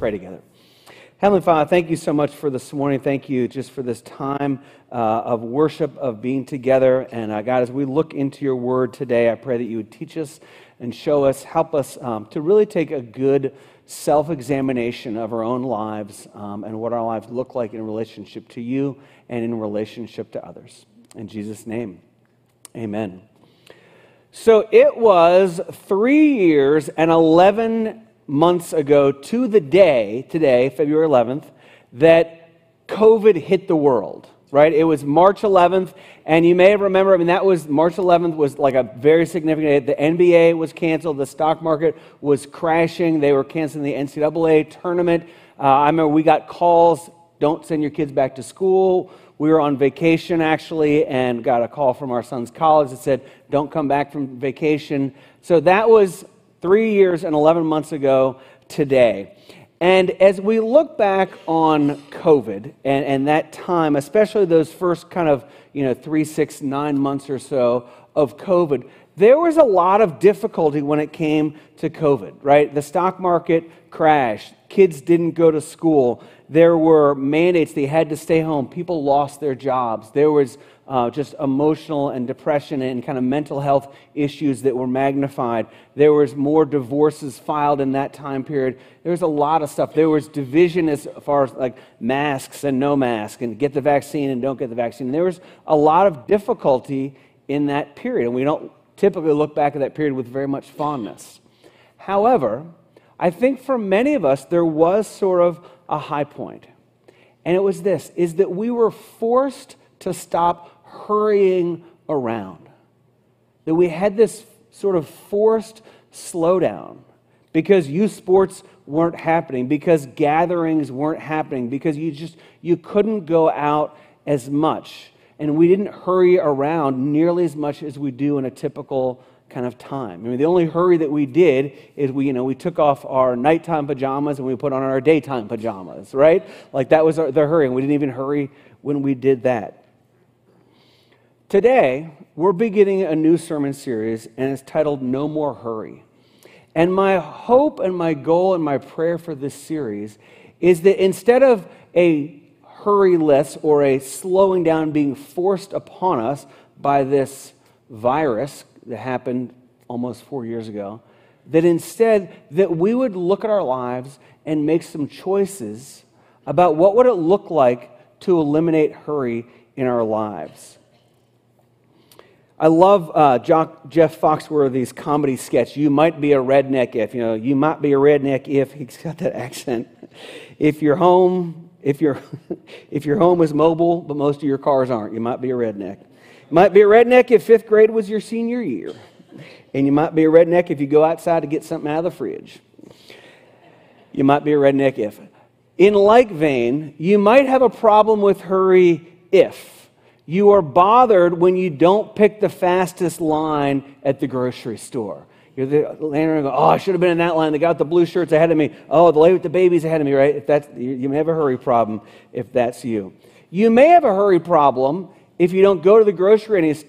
pray together. Heavenly Father, thank you so much for this morning. Thank you just for this time uh, of worship, of being together. And uh, God, as we look into your word today, I pray that you would teach us and show us, help us um, to really take a good self examination of our own lives um, and what our lives look like in relationship to you and in relationship to others. In Jesus' name, amen. So it was three years and 11 months ago to the day, today, February 11th, that COVID hit the world, right? It was March 11th, and you may remember, I mean, that was March 11th was like a very significant day. The NBA was canceled, the stock market was crashing, they were canceling the NCAA tournament. Uh, I remember we got calls don't send your kids back to school. We were on vacation actually and got a call from our son's college that said, don't come back from vacation. So that was three years and 11 months ago today. And as we look back on COVID and, and that time, especially those first kind of, you know, three, six, nine months or so of COVID, there was a lot of difficulty when it came to COVID, right? The stock market crashed. Kids didn't go to school. There were mandates. They had to stay home. People lost their jobs. There was uh, just emotional and depression and kind of mental health issues that were magnified. There was more divorces filed in that time period. There was a lot of stuff. There was division as far as like masks and no mask and get the vaccine and don't get the vaccine. There was a lot of difficulty in that period. And we don't typically look back at that period with very much fondness. However, I think for many of us, there was sort of a high point. And it was this is that we were forced to stop hurrying around. That we had this sort of forced slowdown because youth sports weren't happening, because gatherings weren't happening, because you just you couldn't go out as much. And we didn't hurry around nearly as much as we do in a typical kind of time. I mean, the only hurry that we did is we, you know, we took off our nighttime pajamas and we put on our daytime pajamas, right? Like that was our, the hurry, and we didn't even hurry when we did that. Today, we're beginning a new sermon series, and it's titled No More Hurry. And my hope and my goal and my prayer for this series is that instead of a hurry hurryless or a slowing down being forced upon us by this virus that happened almost four years ago, that instead that we would look at our lives and make some choices about what would it look like to eliminate hurry in our lives. I love uh, Jeff Foxworthy's comedy sketch. You might be a redneck if you know. You might be a redneck if he's got that accent. If your home, if your if your home is mobile, but most of your cars aren't, you might be a redneck. You might be a redneck if fifth grade was your senior year, and you might be a redneck if you go outside to get something out of the fridge. You might be a redneck if. In like vein, you might have a problem with hurry if you are bothered when you don't pick the fastest line at the grocery store. You're the landing and go, oh, I should have been in that line. They got the blue shirts ahead of me. Oh, the lady with the baby's ahead of me, right? If that's, you may have a hurry problem if that's you. You may have a hurry problem if you don't go to the grocery any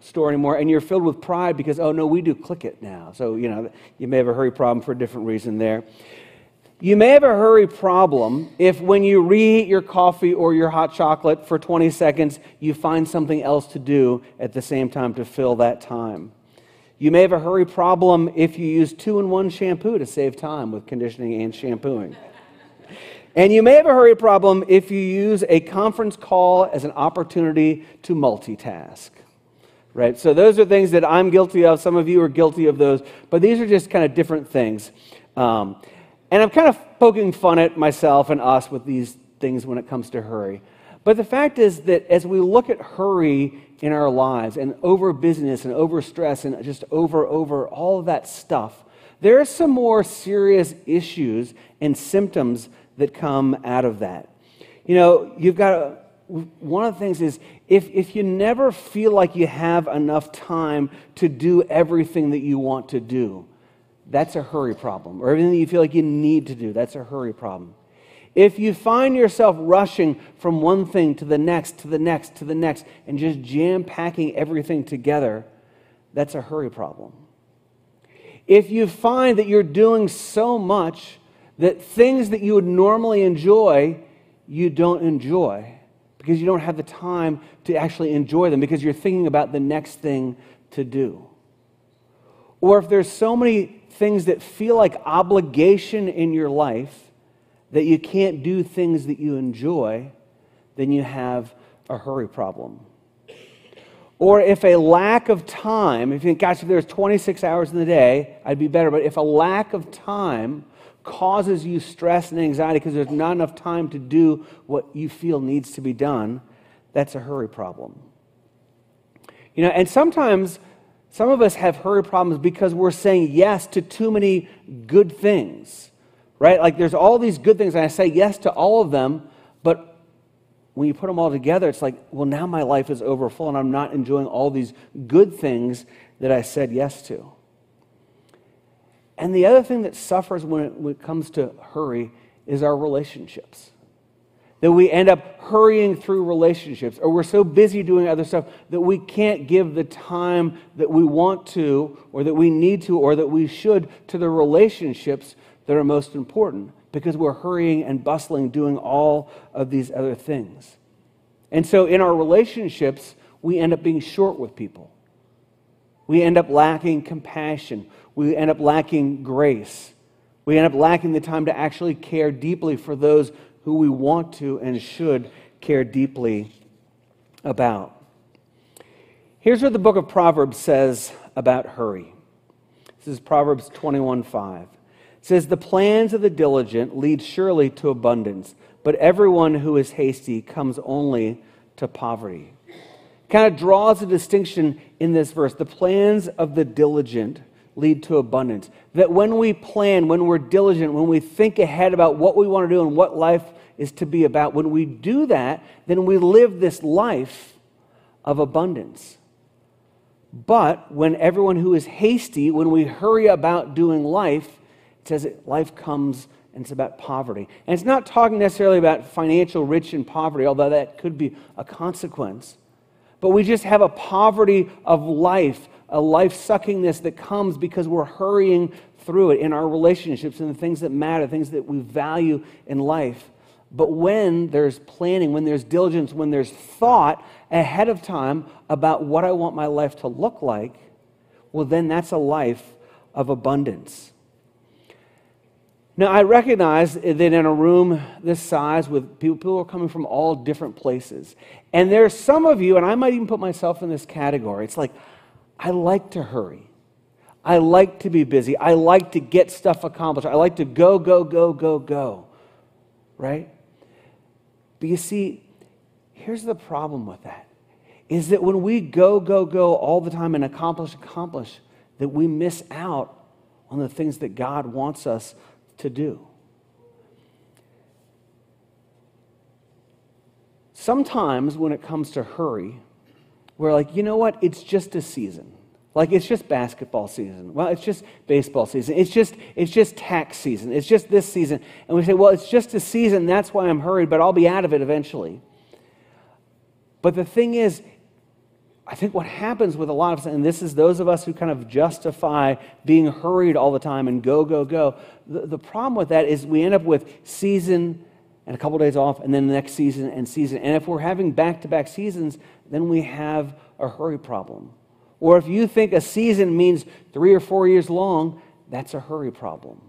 store anymore and you're filled with pride because, oh, no, we do click it now. So, you know, you may have a hurry problem for a different reason there. You may have a hurry problem if, when you reheat your coffee or your hot chocolate for 20 seconds, you find something else to do at the same time to fill that time. You may have a hurry problem if you use two in one shampoo to save time with conditioning and shampooing. And you may have a hurry problem if you use a conference call as an opportunity to multitask. Right? So, those are things that I'm guilty of. Some of you are guilty of those. But these are just kind of different things. Um, and I'm kind of poking fun at myself and us with these things when it comes to hurry. But the fact is that as we look at hurry in our lives and over busyness and over stress and just over, over all of that stuff, there are some more serious issues and symptoms that come out of that. You know, you've got to, one of the things is if, if you never feel like you have enough time to do everything that you want to do, that's a hurry problem. Or everything you feel like you need to do, that's a hurry problem. If you find yourself rushing from one thing to the next, to the next, to the next, and just jam packing everything together, that's a hurry problem. If you find that you're doing so much That things that you would normally enjoy, you don't enjoy because you don't have the time to actually enjoy them because you're thinking about the next thing to do. Or if there's so many things that feel like obligation in your life that you can't do things that you enjoy, then you have a hurry problem. Or if a lack of time, if you think, gosh, if there's 26 hours in the day, I'd be better. But if a lack of time causes you stress and anxiety because there's not enough time to do what you feel needs to be done, that's a hurry problem. You know, and sometimes some of us have hurry problems because we're saying yes to too many good things, right? Like there's all these good things, and I say yes to all of them, but when you put them all together, it's like, well, now my life is over full, and I'm not enjoying all these good things that I said yes to. And the other thing that suffers when it, when it comes to hurry is our relationships. That we end up hurrying through relationships, or we're so busy doing other stuff that we can't give the time that we want to, or that we need to, or that we should to the relationships that are most important because we're hurrying and bustling doing all of these other things. And so in our relationships, we end up being short with people. We end up lacking compassion we end up lacking grace. We end up lacking the time to actually care deeply for those who we want to and should care deeply about. Here's what the book of Proverbs says about hurry. This is Proverbs 21:5. It says, "The plans of the diligent lead surely to abundance, but everyone who is hasty comes only to poverty." Kind of draws a distinction in this verse. The plans of the diligent lead to abundance. That when we plan, when we're diligent, when we think ahead about what we want to do and what life is to be about, when we do that, then we live this life of abundance. But when everyone who is hasty, when we hurry about doing life, it says that life comes and it's about poverty. And it's not talking necessarily about financial rich and poverty, although that could be a consequence. But we just have a poverty of life a life suckingness that comes because we're hurrying through it in our relationships and the things that matter, things that we value in life. But when there's planning, when there's diligence, when there's thought ahead of time about what I want my life to look like, well, then that's a life of abundance. Now, I recognize that in a room this size with people, people are coming from all different places. And there's some of you, and I might even put myself in this category. It's like, I like to hurry. I like to be busy. I like to get stuff accomplished. I like to go, go, go, go, go. Right? But you see, here's the problem with that is that when we go, go, go all the time and accomplish, accomplish, that we miss out on the things that God wants us to do. Sometimes when it comes to hurry, we're like, you know what? It's just a season. Like it's just basketball season. Well, it's just baseball season. It's just it's just tax season. It's just this season. And we say, well, it's just a season. That's why I'm hurried, but I'll be out of it eventually. But the thing is, I think what happens with a lot of us, and this is those of us who kind of justify being hurried all the time and go, go, go. The, the problem with that is we end up with season and a couple days off, and then the next season and season. And if we're having back to back seasons, then we have a hurry problem. Or if you think a season means three or four years long, that's a hurry problem.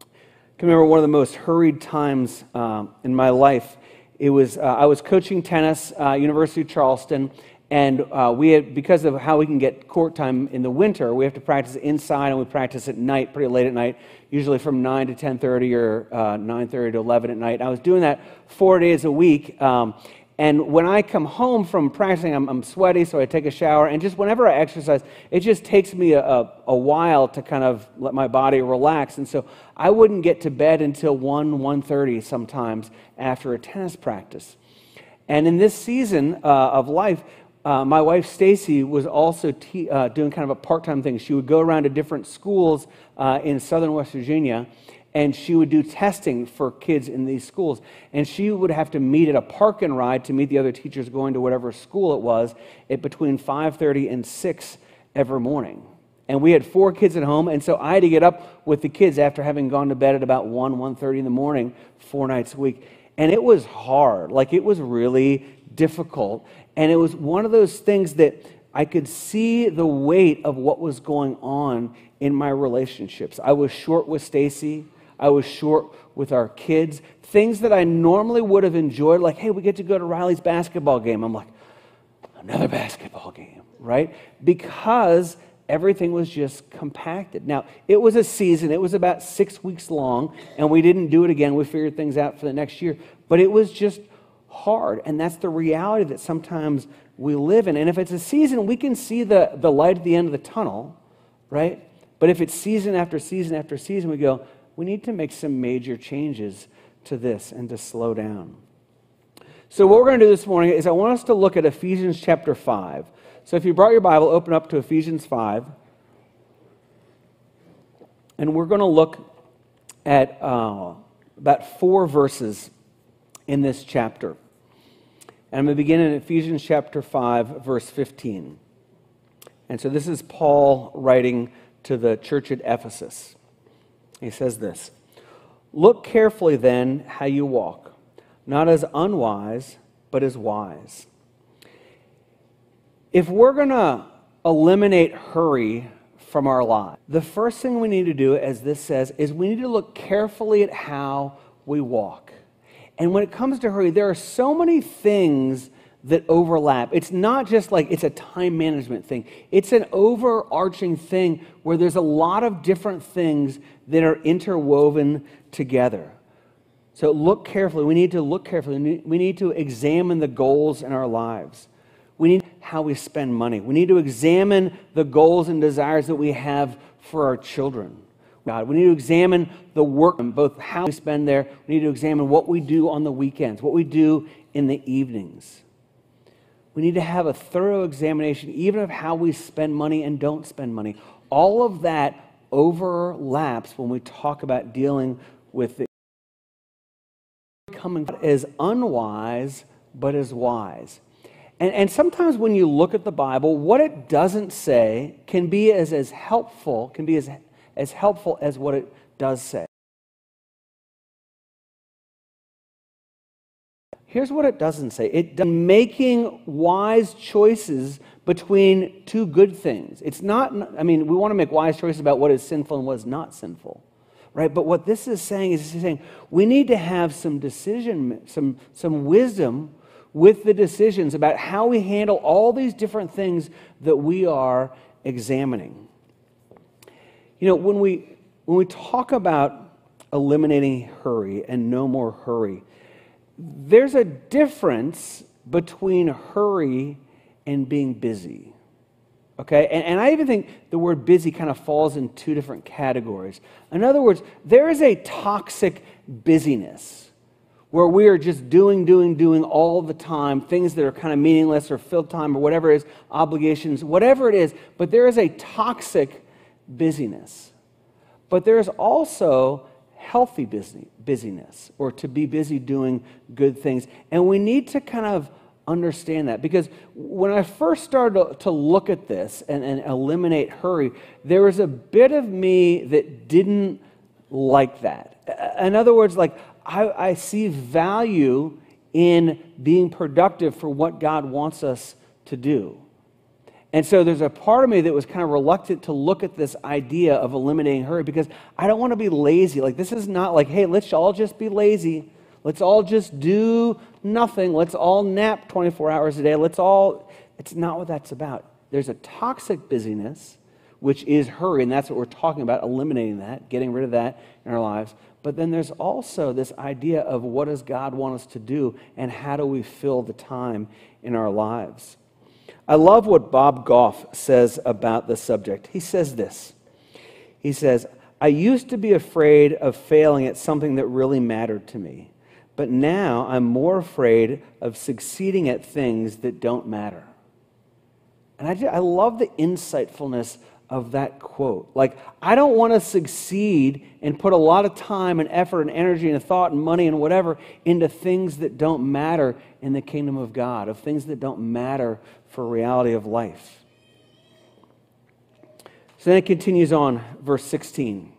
I can remember one of the most hurried times uh, in my life. It was uh, I was coaching tennis, uh, University of Charleston, and uh, we had because of how we can get court time in the winter, we have to practice inside, and we practice at night, pretty late at night, usually from 9 to 10:30 or 9:30 uh, to 11 at night. I was doing that four days a week. Um, and when I come home from practicing, I'm, I'm, sweaty, so I take a shower. And just whenever I exercise, it just takes me a, a, a, while to kind of let my body relax. And so I wouldn't get to bed until 1, 1.30 sometimes after a tennis practice. And in this season uh, of life, uh, my wife Stacy was also te- uh, doing kind of a part-time thing. She would go around to different schools uh, in southern West Virginia and she would do testing for kids in these schools. And she would have to meet at a park and ride to meet the other teachers going to whatever school it was at between 5:30 and 6 every morning. And we had four kids at home, and so I had to get up with the kids after having gone to bed at about 1, 1.30 in the morning, four nights a week. And it was hard. Like, it was really difficult. And it was one of those things that I could see the weight of what was going on in my relationships. I was short with Stacy. I was short with our kids. Things that I normally would have enjoyed, like, hey, we get to go to Riley's basketball game. I'm like, another basketball game, right? Because everything was just compacted. Now, it was a season, it was about six weeks long, and we didn't do it again. We figured things out for the next year, but it was just hard. And that's the reality that sometimes we live in. And if it's a season, we can see the, the light at the end of the tunnel, right? But if it's season after season after season, we go, we need to make some major changes to this and to slow down. So, what we're going to do this morning is I want us to look at Ephesians chapter 5. So, if you brought your Bible, open up to Ephesians 5. And we're going to look at uh, about four verses in this chapter. And I'm going to begin in Ephesians chapter 5, verse 15. And so this is Paul writing to the church at Ephesus. He says this Look carefully then how you walk, not as unwise, but as wise. If we're going to eliminate hurry from our lives, the first thing we need to do, as this says, is we need to look carefully at how we walk. And when it comes to hurry, there are so many things that overlap. It's not just like it's a time management thing, it's an overarching thing where there's a lot of different things that are interwoven together. So look carefully. We need to look carefully. We need to examine the goals in our lives. We need how we spend money. We need to examine the goals and desires that we have for our children. God. We need to examine the work, both how we spend there. We need to examine what we do on the weekends, what we do in the evenings. We need to have a thorough examination, even of how we spend money and don't spend money. All of that overlaps when we talk about dealing with the coming as unwise, but as wise. And, and sometimes when you look at the Bible, what it doesn't say can be as, as helpful, can be as as helpful as what it does say. Here's what it doesn't say it does making wise choices between two good things. It's not, I mean, we want to make wise choices about what is sinful and what is not sinful, right? But what this is saying is saying we need to have some decision, some, some wisdom with the decisions about how we handle all these different things that we are examining. You know, when we, when we talk about eliminating hurry and no more hurry, there's a difference between hurry and being busy. Okay? And, and, I even think the word busy kind of falls in two different categories. In other words, there is a toxic busyness where we are just doing, doing, doing all the time, things that are kind of meaningless or filled time or whatever it is, obligations, whatever it is. But there is a toxic busyness. But there's also healthy busyness or to be busy doing good things. And we need to kind of understand that because when I first started to look at this and, and eliminate hurry, there was a bit of me that didn't like that. In other words, like I, I see value in being productive for what God wants us to do. And so there's a part of me that was kind of reluctant to look at this idea of eliminating hurry because I don't want to be lazy. Like, this is not like, hey, let's all just be lazy. Let's all just do nothing. Let's all nap 24 hours a day. Let's all, it's not what that's about. There's a toxic busyness, which is hurry, and that's what we're talking about eliminating that, getting rid of that in our lives. But then there's also this idea of what does God want us to do and how do we fill the time in our lives. I love what Bob Goff says about the subject. He says this He says, I used to be afraid of failing at something that really mattered to me, but now I'm more afraid of succeeding at things that don't matter. And I, just, I love the insightfulness of that quote. Like, I don't want to succeed and put a lot of time and effort and energy and thought and money and whatever into things that don't matter in the kingdom of God, of things that don't matter for reality of life. So then it continues on, verse 16.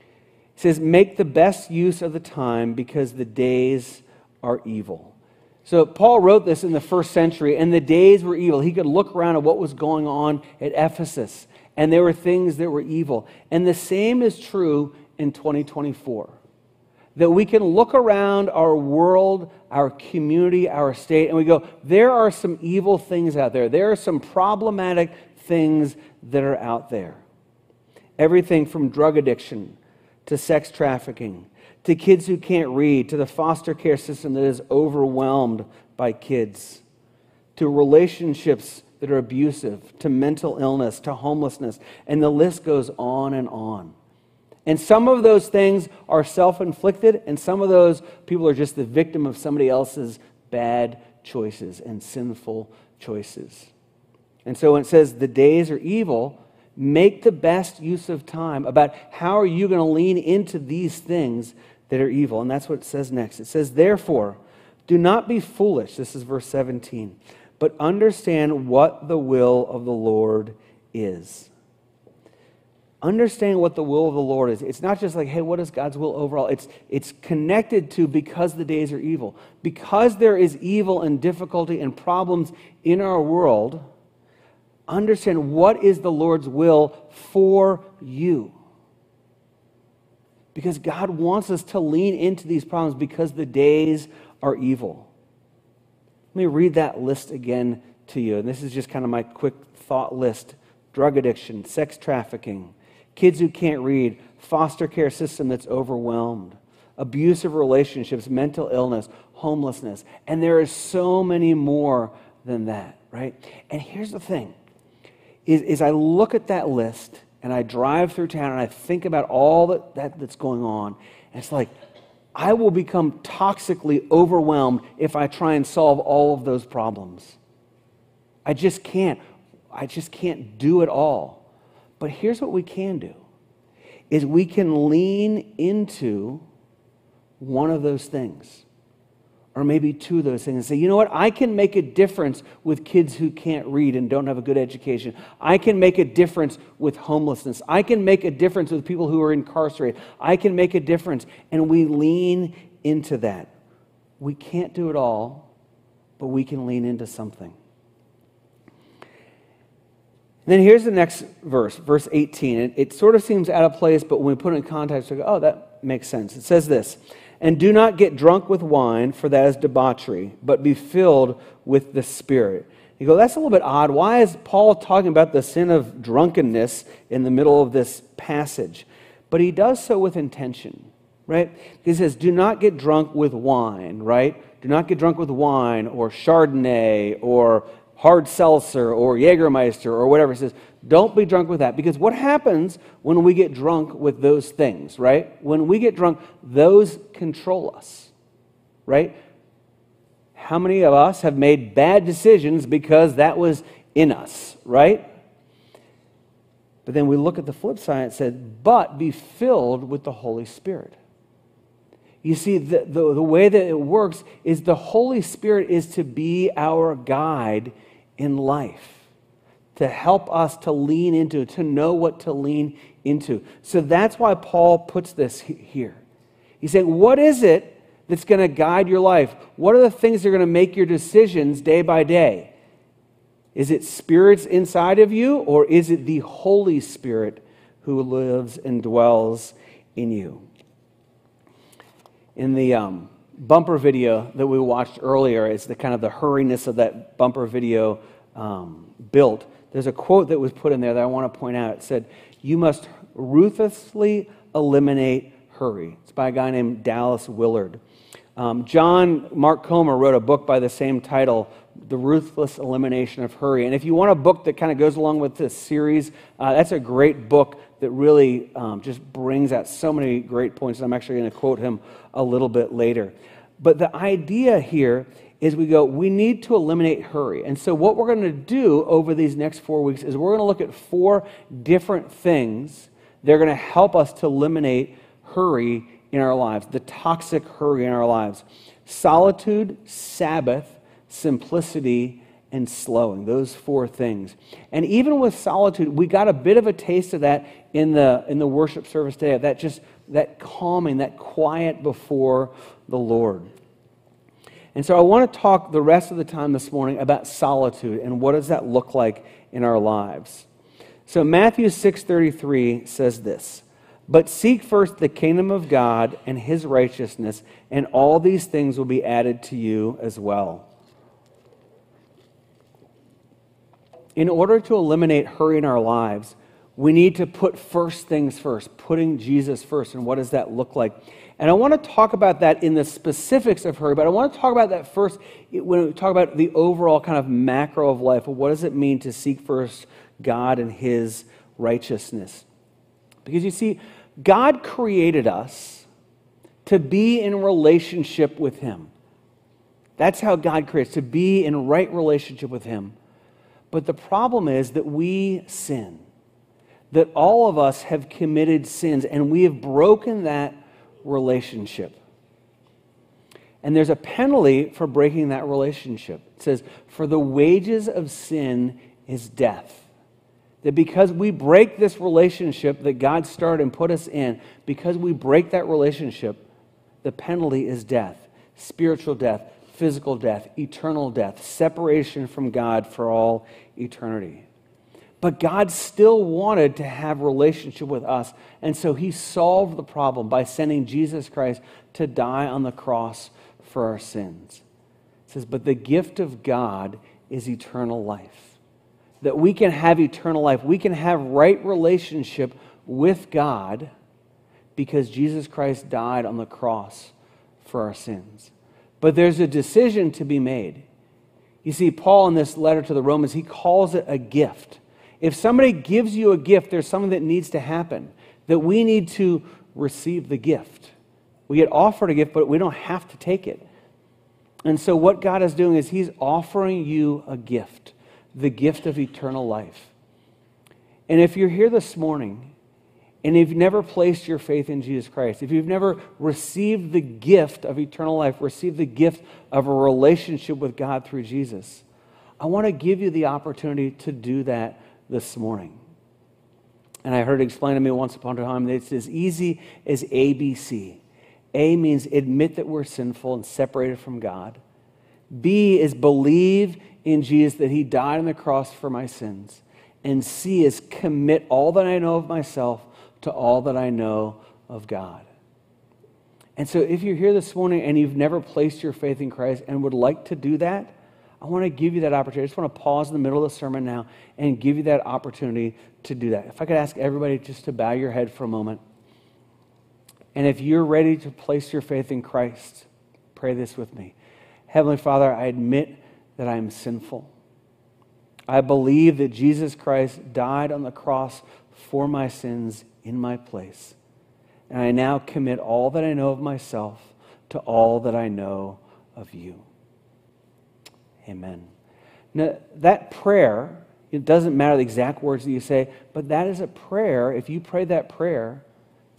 It says, Make the best use of the time because the days are evil. So Paul wrote this in the first century, and the days were evil. He could look around at what was going on at Ephesus, and there were things that were evil. And the same is true in 2024. That we can look around our world, our community, our state, and we go, there are some evil things out there. There are some problematic things that are out there. Everything from drug addiction to sex trafficking to kids who can't read, to the foster care system that is overwhelmed by kids, to relationships that are abusive, to mental illness, to homelessness, and the list goes on and on. And some of those things are self inflicted, and some of those people are just the victim of somebody else's bad choices and sinful choices. And so when it says the days are evil, make the best use of time about how are you going to lean into these things that are evil. And that's what it says next. It says, Therefore, do not be foolish. This is verse 17. But understand what the will of the Lord is. Understand what the will of the Lord is. It's not just like, hey, what is God's will overall? It's, it's connected to because the days are evil. Because there is evil and difficulty and problems in our world, understand what is the Lord's will for you because God wants us to lean into these problems because the days are evil. Let me read that list again to you. And this is just kind of my quick thought list drug addiction, sex trafficking, kids who can't read, foster care system that's overwhelmed, abusive relationships, mental illness, homelessness. And there is so many more than that, right? And here's the thing is, is I look at that list and I drive through town and I think about all that, that that's going on. And it's like, I will become toxically overwhelmed if I try and solve all of those problems. I just can't. I just can't do it all. But here's what we can do is we can lean into one of those things or maybe two of those things and say, you know what, I can make a difference with kids who can't read and don't have a good education. I can make a difference with homelessness. I can make a difference with people who are incarcerated. I can make a difference. And we lean into that. We can't do it all, but we can lean into something. Then here's the next verse, verse 18. It, it, sort of seems out of place, but when we put it in context, we go, oh, that makes sense. It says this and do not get drunk with wine, for that is debauchery, but be filled with the Spirit. You go, that's a little bit odd. Why is Paul talking about the sin of drunkenness in the middle of this passage? But he does so with intention, right? He says, do not get drunk with wine, right? Do not get drunk with wine or Chardonnay or hard seltzer or Jägermeister or whatever. He says, don't be drunk with that. Because what happens when we get drunk with those things, right? When we get drunk, those control us, right? How many of us have made bad decisions because that was in us, right? But then we look at the flip side and said, but be filled with the Holy Spirit. You see, the, the, the way that it works is the Holy Spirit is to be our guide in life to help us to lean into, to know what to lean into. So that's why Paul puts this here. He's saying, What is it that's going to guide your life? What are the things that are going to make your decisions day by day? Is it spirits inside of you, or is it the Holy Spirit who lives and dwells in you? In the um, bumper video that we watched earlier, it's the kind of the hurriness of that bumper video um, built there's a quote that was put in there that I want to point out. It said, You must ruthlessly eliminate hurry. It's by a guy named Dallas Willard. Um, John Mark Comer wrote a book by the same title, The Ruthless Elimination of Hurry. And if you want a book that kind of goes along with this series, uh, that's a great book that really um, just brings out so many great points. And I'm actually going to quote him a little bit later. But the idea here is we go, we need to eliminate hurry. And so, what we're going to do over these next four weeks is we're going to look at four different things that are going to help us to eliminate hurry in our lives, the toxic hurry in our lives solitude, Sabbath, simplicity, and slowing. Those four things. And even with solitude, we got a bit of a taste of that in the, in the worship service today, that just that calming, that quiet before the Lord. And so I want to talk the rest of the time this morning about solitude and what does that look like in our lives. So Matthew 6:33 says this, "But seek first the kingdom of God and his righteousness, and all these things will be added to you as well." In order to eliminate hurry in our lives, we need to put first things first, putting Jesus first. And what does that look like? And I want to talk about that in the specifics of hurry, but I want to talk about that first when we talk about the overall kind of macro of life. What does it mean to seek first God and His righteousness? Because you see, God created us to be in relationship with Him. That's how God creates, to be in right relationship with Him. But the problem is that we sin that all of us have committed sins and we have broken that relationship. And there's a penalty for breaking that relationship. It says, For the wages of sin is death. That because we break this relationship that God started and put us in, because we break that relationship, the penalty is death spiritual death, physical death, eternal death, separation from God for all eternity. But God still wanted to have relationship with us. And so he solved the problem by sending Jesus Christ to die on the cross for our sins. It says, But the gift of God is eternal life. That we can have eternal life. We can have right relationship with God because Jesus Christ died on the cross for our sins. But there's a decision to be made. You see, Paul in this letter to the Romans, he calls it a gift. If somebody gives you a gift, there's something that needs to happen, that we need to receive the gift. We get offered a gift, but we don't have to take it. And so, what God is doing is He's offering you a gift, the gift of eternal life. And if you're here this morning and if you've never placed your faith in Jesus Christ, if you've never received the gift of eternal life, received the gift of a relationship with God through Jesus, I want to give you the opportunity to do that this morning. And I heard it explained to me once upon a time that it's as easy as ABC. A means admit that we're sinful and separated from God. B is believe in Jesus that he died on the cross for my sins. And C is commit all that I know of myself to all that I know of God. And so if you're here this morning and you've never placed your faith in Christ and would like to do that, I want to give you that opportunity. I just want to pause in the middle of the sermon now and give you that opportunity to do that. If I could ask everybody just to bow your head for a moment. And if you're ready to place your faith in Christ, pray this with me. Heavenly Father, I admit that I am sinful. I believe that Jesus Christ died on the cross for my sins in my place. And I now commit all that I know of myself to all that I know of you. Amen. Now, that prayer, it doesn't matter the exact words that you say, but that is a prayer, if you pray that prayer,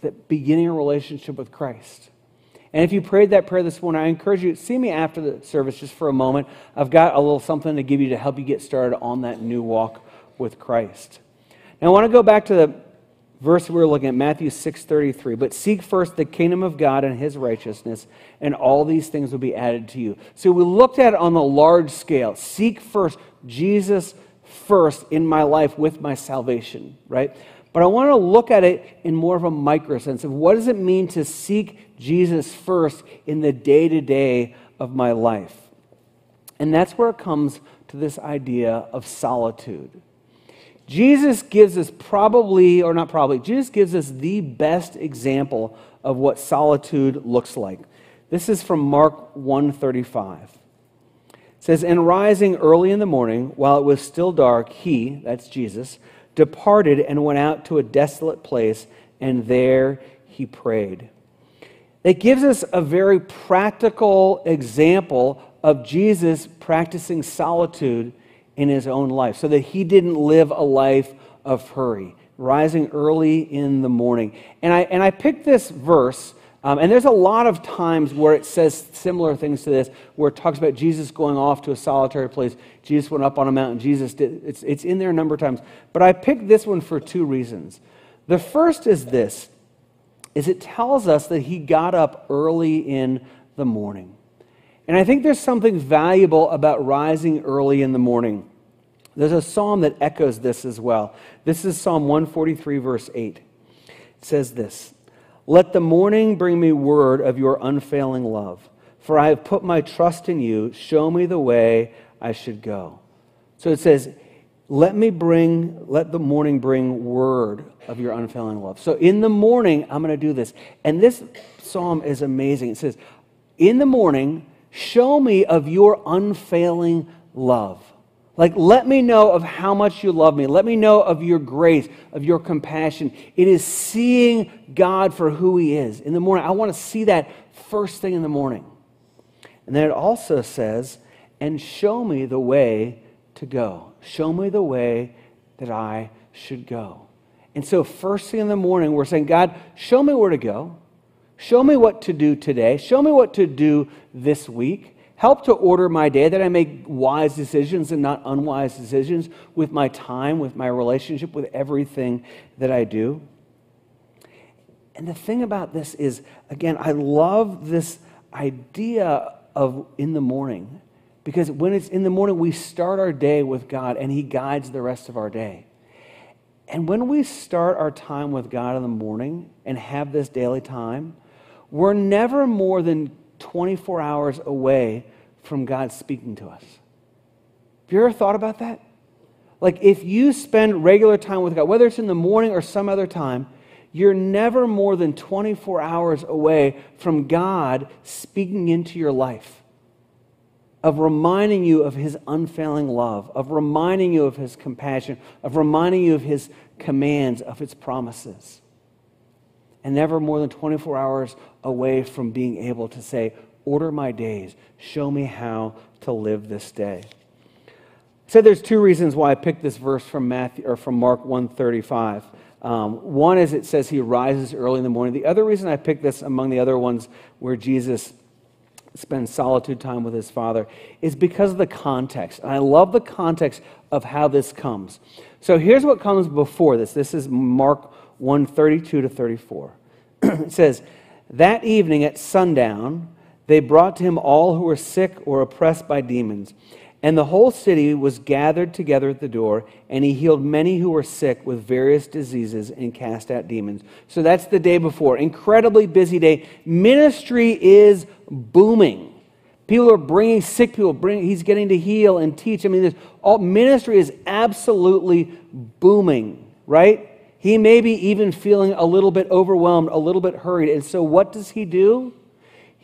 that beginning a relationship with Christ. And if you prayed that prayer this morning, I encourage you, see me after the service just for a moment. I've got a little something to give you to help you get started on that new walk with Christ. I want to go back to the verse we were looking at, Matthew 6.33. But seek first the kingdom of God and his righteousness, and all these things will be added to you. So we looked at it on the large scale. Seek first Jesus first in my life with my salvation, right? But I want to look at it in more of a micro sense of what does it mean to seek Jesus first in the day to day of my life? And that's where it comes to this idea of solitude. Jesus gives us probably, or not probably, Jesus gives us the best example of what solitude looks like. This is from Mark 135. It says, And rising early in the morning, while it was still dark, he, that's Jesus, departed and went out to a desolate place, and there he prayed. It gives us a very practical example of Jesus practicing solitude in his own life so that he didn't live a life of hurry, rising early in the morning. And I, and I picked this verse Um, and there's a lot of times where it says similar things to this, where it talks about Jesus going off to a solitary place. Jesus went up on a mountain. Jesus did. It's, it's in there a number of times. But I picked this one for two reasons. The first is this, is it tells us that he got up early in the morning. And I think there's something valuable about rising early in the morning. There's a psalm that echoes this as well. This is Psalm 143, verse 8. It says this. Let the morning bring me word of your unfailing love, for I have put my trust in you. Show me the way I should go. So it says, let me bring, let the morning bring word of your unfailing love. So in the morning, I'm going to do this. And this psalm is amazing. It says, In the morning, show me of your unfailing love. Like, let me know of how much you love me. Let me know of your grace, of your compassion. It is seeing God for who He is. In the morning, I want to see that first thing in the morning. And then it also says, and show me the way to go. Show me the way that I should go. And so, first thing in the morning, we're saying, God, show me where to go. Show me what to do today. Show me what to do this week. Help to order my day that I make wise decisions and not unwise decisions with my time, with my relationship, with everything that I do. And the thing about this is, again, I love this idea of in the morning because when it's in the morning, we start our day with God and He guides the rest of our day. And when we start our time with God in the morning and have this daily time, we're never more than 24 hours away from God speaking to us. Have you ever thought about that? Like, if you spend regular time with God, whether it's in the morning or some other time, you're never more than 24 hours away from God speaking into your life, of reminding you of His unfailing love, of reminding you of His compassion, of reminding you of His commands, of His promises. And never more than 24 hours away from being able to say, Order my days. Show me how to live this day. I said there's two reasons why I picked this verse from Matthew or from Mark 135. Um, one is it says he rises early in the morning. The other reason I picked this among the other ones where Jesus spends solitude time with his father is because of the context. And I love the context of how this comes. So here's what comes before this. This is Mark 132 to 34. it says, That evening at sundown, they brought to him all who were sick or oppressed by demons. And the whole city was gathered together at the door, and he healed many who were sick with various diseases and cast out demons. So that's the day before. Incredibly busy day. Ministry is booming. People are bringing sick people. Bring, he's getting to heal and teach. I mean, this, all, ministry is absolutely booming, right? He may be even feeling a little bit overwhelmed, a little bit hurried. And so, what does he do?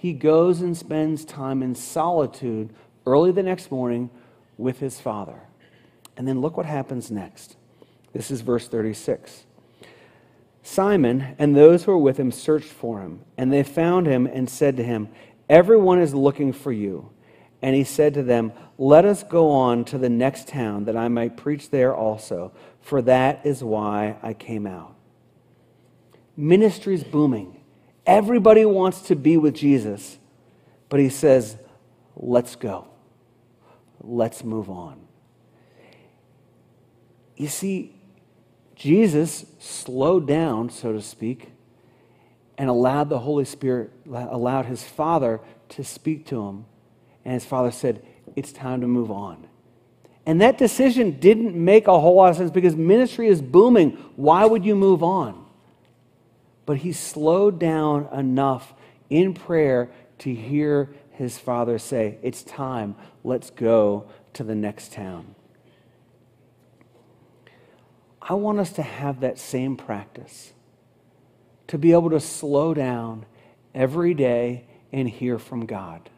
he goes and spends time in solitude early the next morning with his father. And then look what happens next. This is verse 36. Simon and those who were with him searched for him, and they found him and said to him, Everyone is looking for you. And he said to them, Let us go on to the next town, that I might preach there also, for that is why I came out. Ministry is booming. Everybody wants to be with Jesus, but he says, let's go. Let's move on. You see, Jesus slowed down, so to speak, and allowed the Holy Spirit, allowed his Father to speak to him. And his Father said, It's time to move on. And that decision didn't make a whole lot of sense because ministry is booming. Why would you move on? but he slowed down enough in prayer to hear his father say, It's time, let's go to the next town. I want us to have that same practice, to be able to slow down every day and hear from God.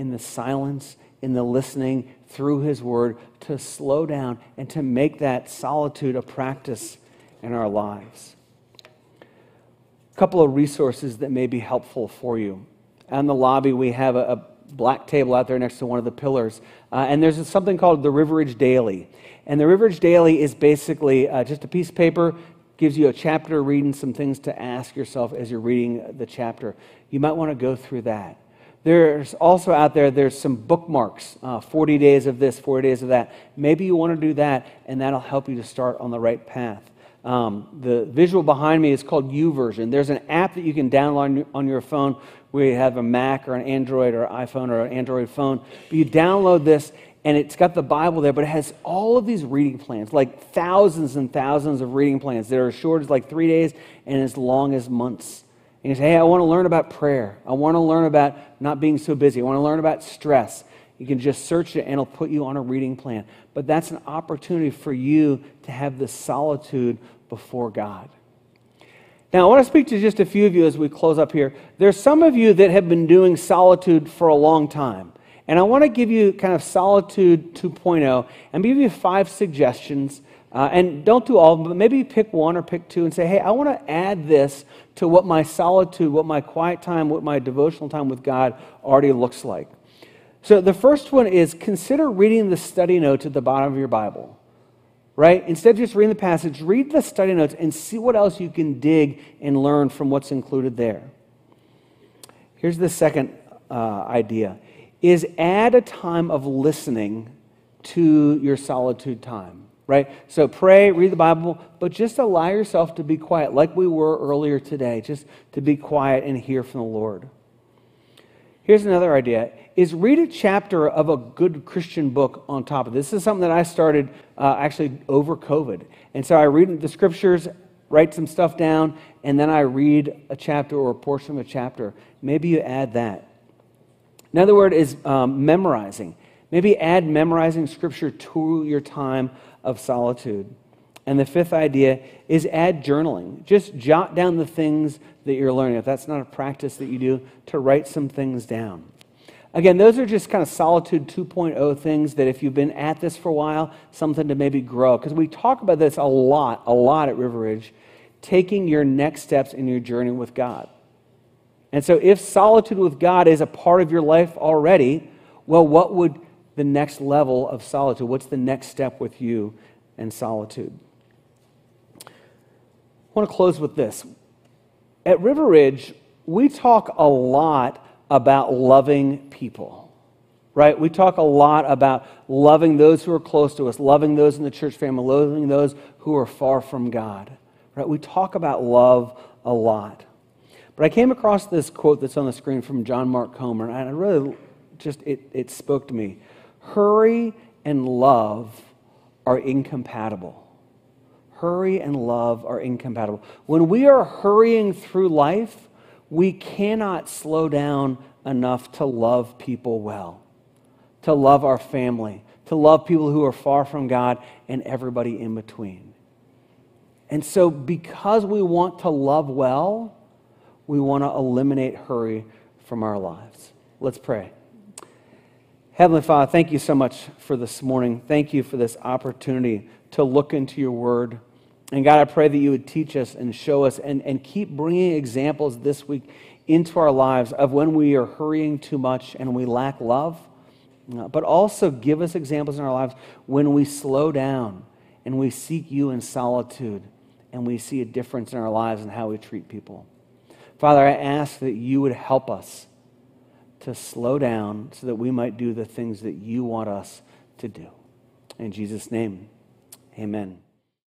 In the silence, in the listening through His Word, to slow down and to make that solitude a practice in our lives A couple of resources that may be helpful for you. In the lobby, we have a, a black table out there next to one of the pillars. Uh, and there's something called the Riveridge Daily. And the Riveridge Daily is basically uh, just a piece of paper, gives you a chapter reading some things to ask yourself as you're reading the chapter. You might want to go through that. There's also out there, there's some bookmarks uh, 40 days of this, 40 days of that. Maybe you want to do that, and that'll help you to start on the right path. Um, the visual behind me is called YouVersion. There's an app that you can download on your phone where you have a Mac or an Android or an iPhone or an Android phone. But you download this, and it's got the Bible there, but it has all of these reading plans, like thousands and thousands of reading plans that are as short as like three days and as long as months. And you say, hey, I want to learn about prayer. I want to learn about not being so busy. I want to learn about stress. You can just search it and it'll put you on a reading plan. But that's an opportunity for you to have the solitude before God. Now, I want to speak to just a few of you as we close up here. There's some of you that have been doing solitude for a long time. And I want to give you kind of Solitude 2.0 and give you five suggestions. Uh, and don't do all of them, but maybe pick one or pick two and say, hey, I want to add this to what my solitude, what my quiet time, what my devotional time with God already looks like. So the first one is consider reading the study notes at the bottom of your Bible. Right? Instead of just reading the passage, read the study notes and see what else you can dig and learn from what's included there. Here's the second uh, idea is add a time of listening to your solitude time, right? So pray, read the Bible, but just allow yourself to be quiet, like we were earlier today, just to be quiet and hear from the Lord. Here's another idea is read a chapter of a good Christian book on top of this. This is something that I started uh, actually over COVID. And so I read the scriptures, write some stuff down, and then I read a chapter or a portion of a chapter. Maybe you add that. Another word is um, memorizing. Maybe add memorizing scripture to your time of solitude. And the fifth idea is add journaling. Just jot down the things that you're learning. If that's not a practice that you do, to write some things down. Again, those are just kind of solitude 2.0 things that if you've been at this for a while, something to maybe grow. Because we talk about this a lot, a lot at River Ridge, taking your next steps in your journey with God. And so, if solitude with God is a part of your life already, well, what would the next level of solitude? What's the next step with you and solitude? I want to close with this. At River Ridge, we talk a lot about loving people, right? We talk a lot about loving those who are close to us, loving those in the church family, loving those who are far from God, right? We talk about love a lot. But I came across this quote that's on the screen from John Mark Comer, and I really just, it, it spoke to me. Hurry and love are incompatible. Hurry and love are incompatible. When we are hurrying through life, we cannot slow down enough to love people well, to love our family, to love people who are far from God, and everybody in between. And so, because we want to love well, we want to eliminate hurry from our lives. Let's pray. Heavenly Father, thank you so much for this morning. Thank you for this opportunity to look into your word. And God, I pray that you would teach us and show us and, and keep bringing examples this week into our lives of when we are hurrying too much and we lack love. Uh, but also give us examples in our lives when we slow down and we seek you in solitude and we see a difference in our lives and how we treat people. Father, I ask that you would help us to slow down so that we might do the things that you want us to do. In Jesus' name, amen.